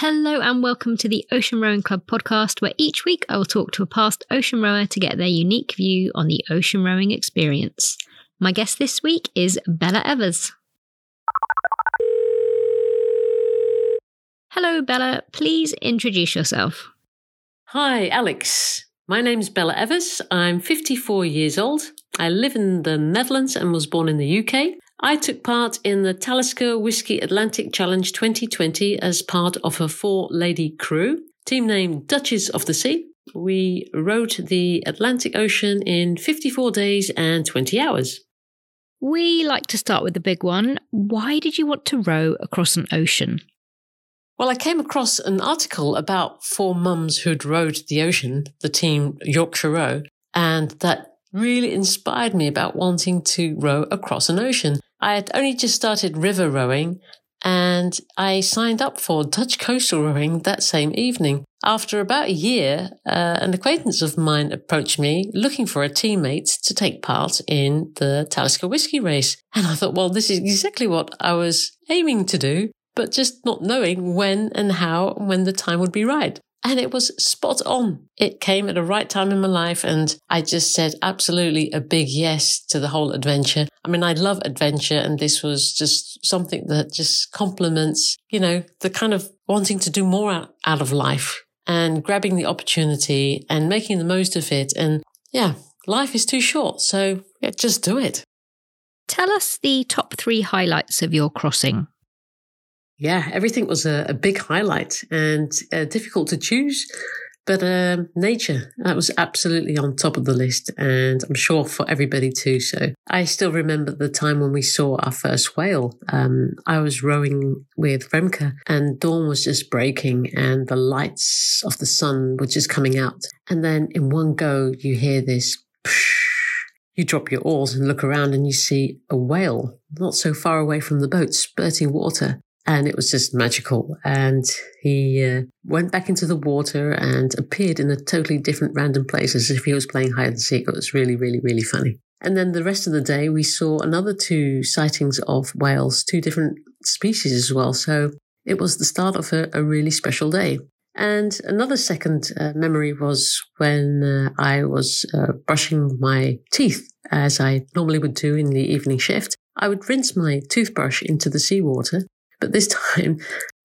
Hello and welcome to the Ocean Rowing Club podcast, where each week I will talk to a past ocean rower to get their unique view on the ocean rowing experience. My guest this week is Bela Evers. Hello, Bela. Please introduce yourself. Hi, Alex. My name's Bela Evers. I'm 54 years old. I live in the Netherlands and was born in the UK. I took part in the Talisker Whisky Atlantic Challenge 2020 as part of a four lady crew, team named Duchess of the Sea. We rowed the Atlantic Ocean in 54 days and 20 hours. We like to start with the big one. Why did you want to row across an ocean? Well, I came across an article about four mums who'd rowed the ocean, the team Yorkshire Row, and that really inspired me about wanting to row across an ocean. I had only just started river rowing and I signed up for Dutch coastal rowing that same evening. After about a year, uh, an acquaintance of mine approached me looking for a teammate to take part in the Talisker Whisky race. And I thought, well, this is exactly what I was aiming to do, but just not knowing when and how and when the time would be right. And it was spot on. It came at the right time in my life. And I just said absolutely a big yes to the whole adventure. I mean, I love adventure. And this was just something that just complements, you know, the kind of wanting to do more out, of life and grabbing the opportunity and making the most of it. And yeah, life is too short. So yeah, just do it. Tell us the top three highlights of your crossing. Yeah, everything was a, a big highlight and uh, difficult to choose. But um, nature, that was absolutely on top of the list, and I'm sure for everybody too. So I still remember the time when we saw our first whale. Um, I was rowing with Remke, and dawn was just breaking, and the lights of the sun were just coming out. And then in one go, you hear this. You drop your oars and look around, and you see a whale not so far away from the boat, spurting water and it was just magical. And he uh, went back into the water and appeared in a totally different random place as if he was playing hide and seek. It was really, really, really funny. And then the rest of the day, we saw another two sightings of whales, two different species as well. So it was the start of a, a really special day. And another second uh, memory was when uh, I was uh, brushing my teeth, as I normally would do in the evening shift. I would rinse my toothbrush into the seawater but this time,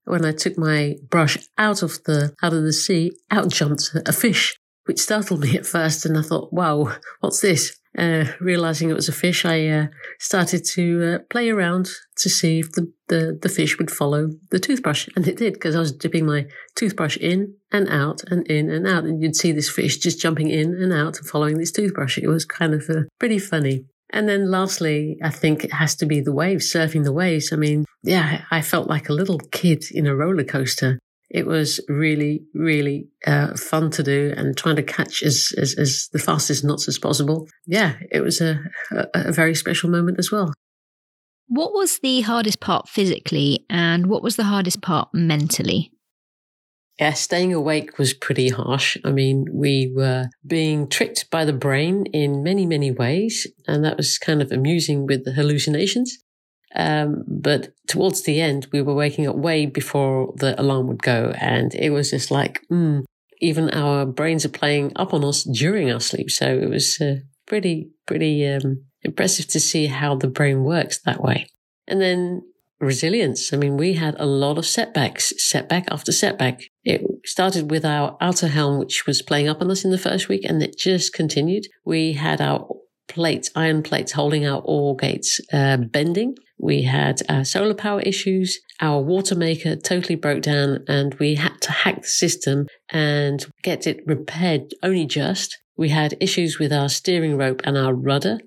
when I took my brush out of the out of the sea, out jumped a fish, which startled me at first. And I thought, "Wow, what's this?" Uh, realizing it was a fish, I uh, started to uh, play around to see if the, the, the fish would follow the toothbrush, and it did because I was dipping my toothbrush in and out and in and out, and you'd see this fish just jumping in and out and following this toothbrush. It was kind of uh, pretty funny. And then lastly, I think it has to be the waves, surfing the waves. I mean, yeah, I felt like a little kid in a roller coaster. It was really, really uh, fun to do and trying to catch as, as, as the fastest knots as possible. Yeah, it was a, a, a very special moment as well. What was the hardest part physically and what was the hardest part mentally? Yeah, staying awake was pretty harsh. I mean, we were being tricked by the brain in many, many ways. And that was kind of amusing with the hallucinations. Um, but towards the end, we were waking up way before the alarm would go. And it was just like, mm, even our brains are playing up on us during our sleep. So it was uh, pretty, pretty um, impressive to see how the brain works that way. And then resilience. I mean, we had a lot of setbacks, setback after setback. It started with our auto helm, which was playing up on us in the first week, and it just continued. We had our plates, iron plates holding our oar gates uh, bending. We had uh, solar power issues. Our water maker totally broke down, and we had to hack the system and get it repaired only just. We had issues with our steering rope and our rudder.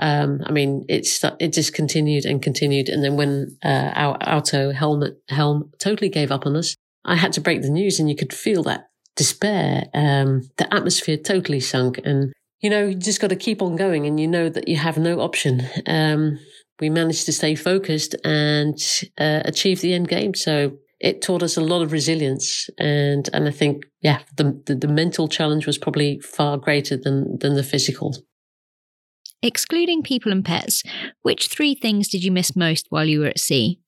Um, I mean, it's it just continued and continued, and then when uh, our auto helmet helm totally gave up on us, I had to break the news, and you could feel that despair. Um, the atmosphere totally sunk, and you know, you just got to keep on going, and you know that you have no option. Um, we managed to stay focused and uh, achieve the end game. So it taught us a lot of resilience, and and I think yeah, the, the the mental challenge was probably far greater than than the physical. Excluding people and pets, which three things did you miss most while you were at sea?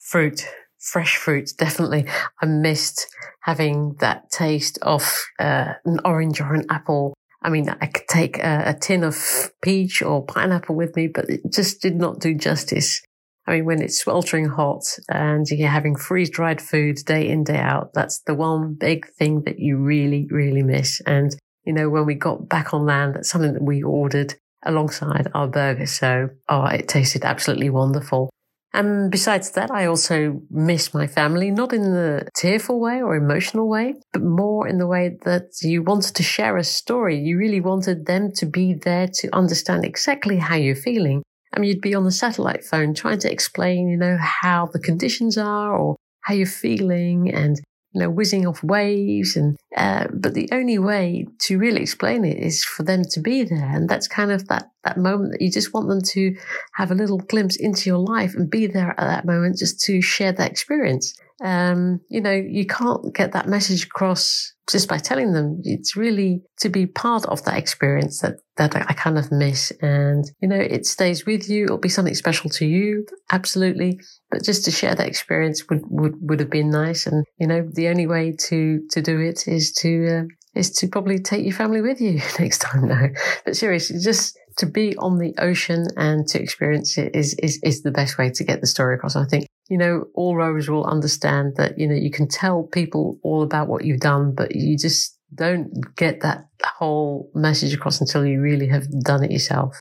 Fruit. fresh fruit, definitely. I missed having that taste of uh, an orange or an apple. I mean, I could take a, a tin of peach or pineapple with me, but it just did not do justice. I mean, when it's sweltering hot and you're having freeze dried food day in, day out, that's the one big thing that you really, really miss. And, you know, when we got back on land, that's something that we ordered alongside our burger. So, oh, it tasted absolutely wonderful. And besides that, I also miss my family, not in the tearful way or emotional way, but more in the way that you wanted to share a story. You really wanted them to be there to understand exactly how you're feeling. I mean, you'd be on the satellite phone trying to explain, you know, how the conditions are or how you're feeling and you know, whizzing off waves. And, uh, but the only way to really explain it is for them to be there. And that's kind of that, that moment that you just want them to have a little glimpse into your life and be there at that moment just to share that experience. Um, you know, you can't get that message across just by telling them. It's really to be part of that experience that, that I kind of miss. And, you know, it stays with you. It'll be something special to you. Absolutely. But just to share that experience would, would, would have been nice. And, you know, the only way to, to do it is to, uh, is to probably take your family with you next time. No, but seriously, just to be on the ocean and to experience it is, is, is the best way to get the story across. I think you know, all rowers will understand that, you know, you can tell people all about what you've done, but you just don't get that whole message across until you really have done it yourself.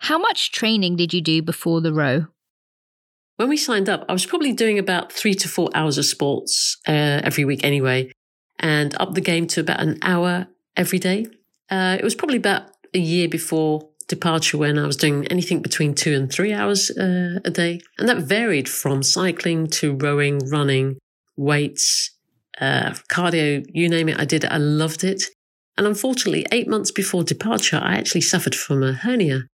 How much training did you do before the row? When we signed up, I was probably doing about three to four hours of sports uh, every week anyway, and up the game to about an hour every day. Uh, it was probably about a year before departure when I was doing anything between two and three hours uh, a day. And that varied from cycling to rowing, running, weights, uh, cardio, you name it. I did it. I loved it. And unfortunately, eight months before departure, I actually suffered from a hernia.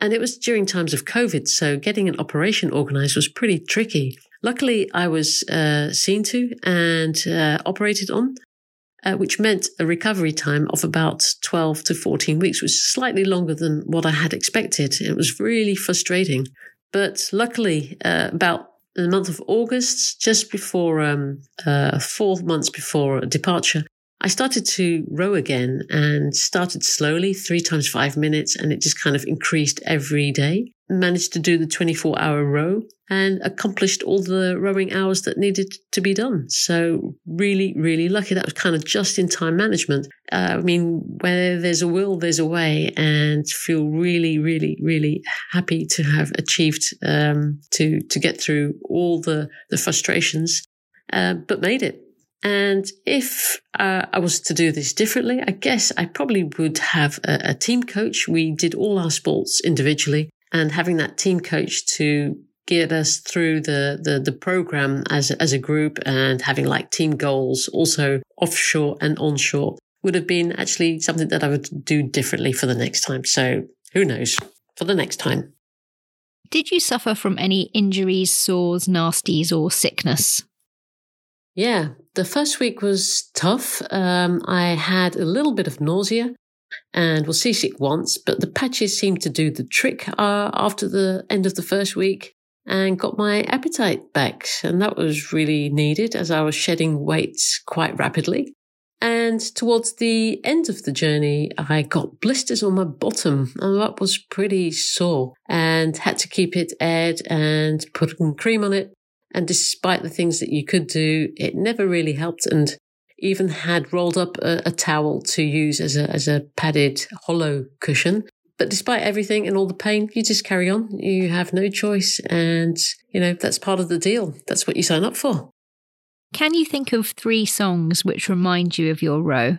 And it was during times of COVID, so getting an operation organized was pretty tricky. Luckily, I was uh, seen to and uh, operated on uh, which meant a recovery time of about 12 to 14 weeks, which is slightly longer than what I had expected. It was really frustrating. But luckily, uh, about the month of August, just before um, uh, four months before departure, I started to row again and started slowly, three times five minutes, and it just kind of increased every day. Managed to do the 24 hour row and accomplished all the rowing hours that needed to be done. So really, really lucky. That was kind of just in time management. Uh, I mean, where there's a will, there's a way and feel really, really, really happy to have achieved, um, to, to get through all the, the frustrations, uh, but made it. And if uh, I was to do this differently, I guess I probably would have a, a team coach. We did all our sports individually and having that team coach to get us through the, the, the program as, as a group and having like team goals also offshore and onshore would have been actually something that I would do differently for the next time. So who knows for the next time. Did you suffer from any injuries, sores, nasties, or sickness? Yeah, the first week was tough. Um, I had a little bit of nausea and was seasick once, but the patches seemed to do the trick uh, after the end of the first week and got my appetite back. And that was really needed as I was shedding weight quite rapidly. And towards the end of the journey, I got blisters on my bottom and that was pretty sore and had to keep it aired and put cream on it. And despite the things that you could do, it never really helped. And even had rolled up a, a towel to use as a, as a padded hollow cushion but despite everything and all the pain, you just carry on. You have no choice. And, you know, that's part of the deal. That's what you sign up for. Can you think of three songs which remind you of your row?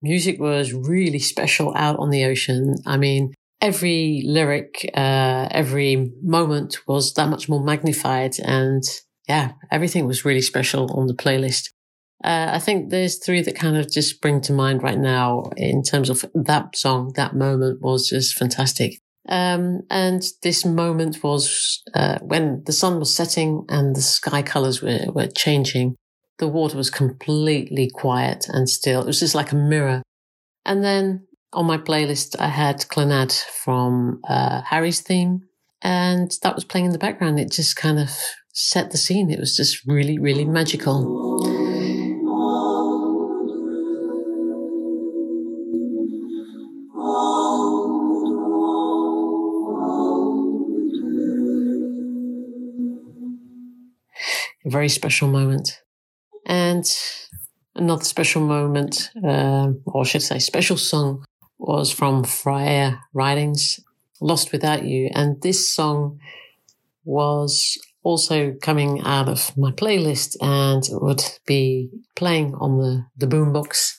Music was really special out on the ocean. I mean, every lyric, uh, every moment was that much more magnified. And yeah, everything was really special on the playlist. Uh, I think there's three that kind of just spring to mind right now in terms of that song. That moment was just fantastic. Um, and this moment was uh, when the sun was setting and the sky colors were, were changing. The water was completely quiet and still. It was just like a mirror. And then on my playlist, I had Clannad from uh, Harry's theme, and that was playing in the background. It just kind of set the scene. It was just really, really magical. Very special moment. And another special moment, uh, or should I say, special song, was from Freya Ridings, Lost Without You. And this song was also coming out of my playlist and would be playing on the, the boombox.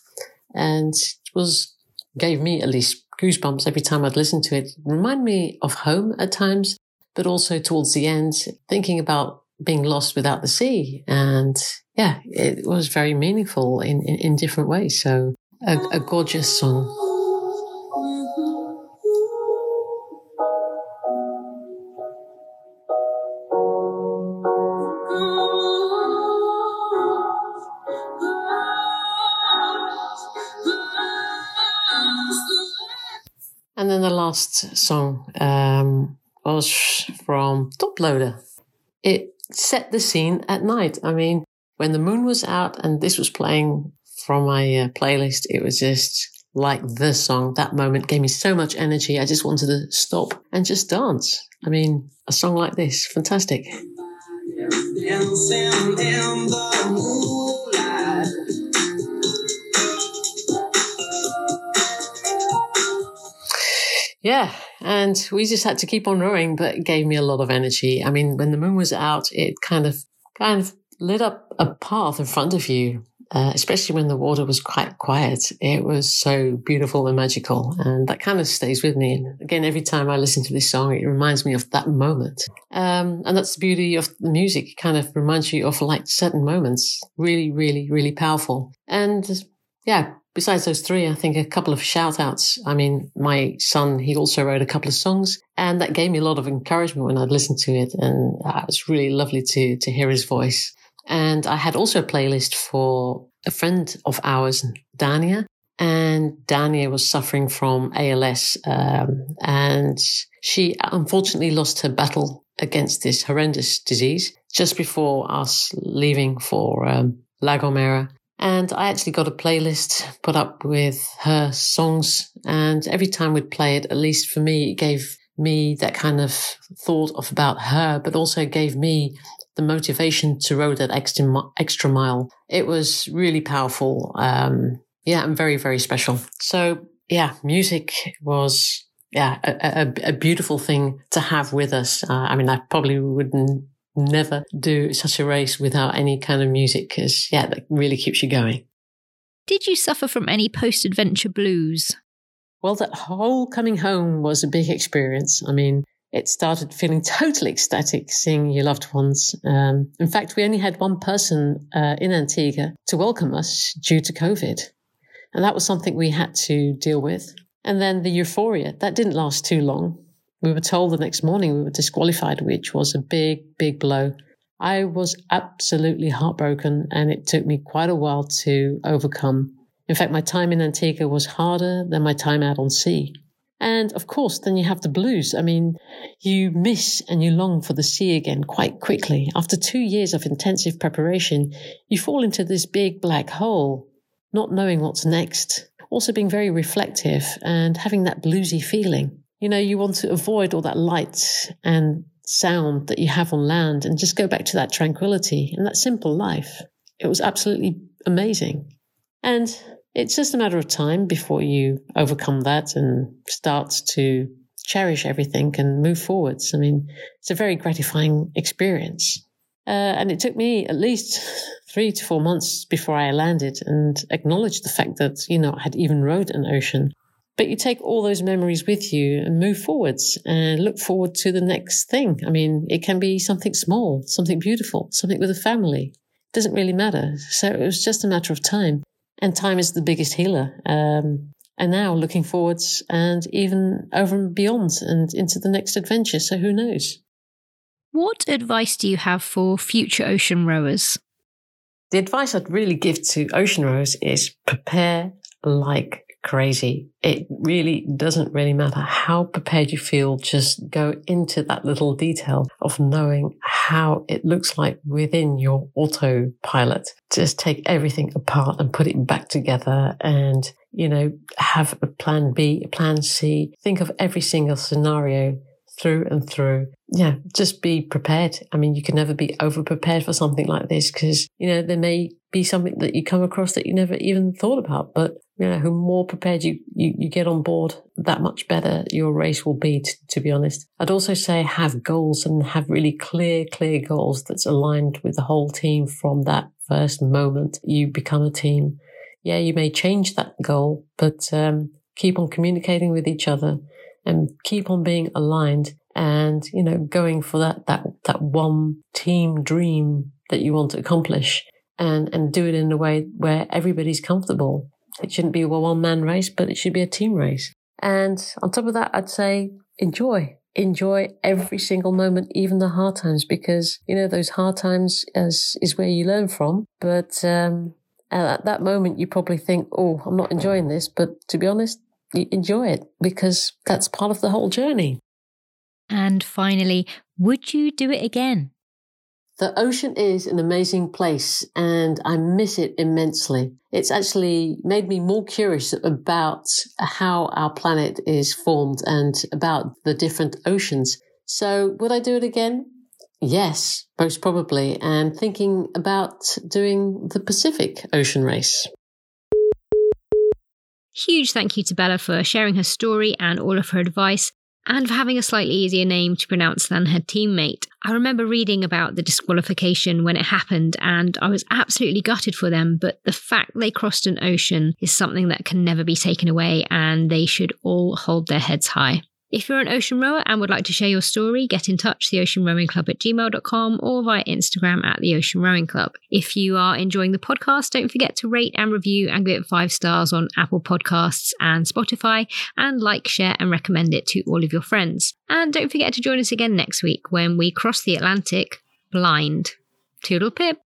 And it was, gave me at least goosebumps every time I'd listen to it. Remind me of home at times, but also towards the end, thinking about being lost without the sea. And yeah, it was very meaningful in, in, in different ways. So a, a gorgeous song. And then the last song um, was from Toploader. It set the scene at night. I mean, when the moon was out and this was playing from my uh, playlist, it was just like the song. That moment gave me so much energy. I just wanted to stop and just dance. I mean, a song like this, fantastic. Yeah, and we just had to keep on rowing, but it gave me a lot of energy. I mean, when the moon was out, it kind of kind of lit up a path in front of you, uh, especially when the water was quite quiet. It was so beautiful and magical, and that kind of stays with me. And again, every time I listen to this song, it reminds me of that moment. Um, and that's the beauty of the music; it kind of reminds you of like certain moments, really, really, really powerful. And yeah, besides those three, I think a couple of shout outs. I mean, my son, he also wrote a couple of songs and that gave me a lot of encouragement when I'd listened to it. And uh, it was really lovely to, to hear his voice. And I had also a playlist for a friend of ours, Dania. And Dania was suffering from ALS. Um, and she unfortunately lost her battle against this horrendous disease just before us leaving for um, La Gomera. And I actually got a playlist put up with her songs. And every time we'd play it, at least for me, it gave me that kind of thought of about her, but also gave me the motivation to row that extra, extra mile. It was really powerful. Um, yeah, and very, very special. So yeah, music was, yeah, a, a, a beautiful thing to have with us. Uh, I mean, I probably wouldn't never do such a race without any kind of music because, yeah, that really keeps you going. Did you suffer from any post adventure blues? Well, that whole coming home was a big experience. I mean, it started feeling totally ecstatic seeing your loved ones. Um, in fact, we only had one person uh, in Antigua to welcome us due to COVID. And that was something we had to deal with. And then the euphoria, that didn't last too long. We were told the next morning we were disqualified, which was a big, big blow. I was absolutely heartbroken, and it took me quite a while to overcome. In fact, my time in Antigua was harder than my time out on sea. And of course, then you have the blues. I mean, you miss and you long for the sea again quite quickly. After two years of intensive preparation, you fall into this big black hole, not knowing what's next. Also being very reflective and having that bluesy feeling you know, you want to avoid all that light and sound that you have on land and just go back to that tranquility and that simple life. It was absolutely amazing. And it's just a matter of time before you overcome that and start to cherish everything and move forwards. I mean, it's a very gratifying experience. Uh, and it took me at least three to four months before I landed and acknowledged the fact that, you know, I had even rowed an ocean. But you take all those memories with you and move forwards and look forward to the next thing. I mean, it can be something small, something beautiful, something with a family. It doesn't really matter. So it was just a matter of time. And time is the biggest healer. Um, and now looking forwards and even over and beyond and into the next adventure. So who knows? What advice do you have for future ocean rowers? The advice I'd really give to ocean rowers is prepare like crazy. It really doesn't really matter how prepared you feel. Just go into that little detail of knowing how it looks like within your autopilot. Just take everything apart and put it back together and, you know, have a plan B, a plan C. Think of every single scenario through and through. Yeah, just be prepared. I mean, you can never be over prepared for something like this because, you know, there may be something that you come across that you never even thought about. But, you know, the more prepared you, you, you get on board, that much better your race will be, t- to be honest. I'd also say have goals and have really clear, clear goals that's aligned with the whole team from that first moment you become a team. Yeah, you may change that goal, but um, keep on communicating with each other and keep on being aligned and, you know, going for that, that, that one team dream that you want to accomplish and, and do it in a way where everybody's comfortable. It shouldn't be a one man race, but it should be a team race. And on top of that, I'd say enjoy. Enjoy every single moment, even the hard times, because, you know, those hard times is, is where you learn from. But, um, at that moment, you probably think, oh, I'm not enjoying this. But to be honest, enjoy it because that's part of the whole journey. And finally, would you do it again? The ocean is an amazing place and I miss it immensely. It's actually made me more curious about how our planet is formed and about the different oceans. So would I do it again? Yes, most probably. And thinking about doing the Pacific Ocean Race. Huge thank you to Bela for sharing her story and all of her advice, and for having a slightly easier name to pronounce than her teammate. I remember reading about the disqualification when it happened, and I was absolutely gutted for them, but the fact they crossed an ocean is something that can never be taken away, and they should all hold their heads high. If you're an ocean rower and would like to share your story, get in touch, the Ocean Rowing Club at gmail.com or via Instagram at the Ocean Rowing Club. If you are enjoying the podcast, don't forget to rate and review and give it five stars on Apple Podcasts and Spotify, and like, share, and recommend it to all of your friends. And don't forget to join us again next week when we cross the Atlantic blind. Toodle pip.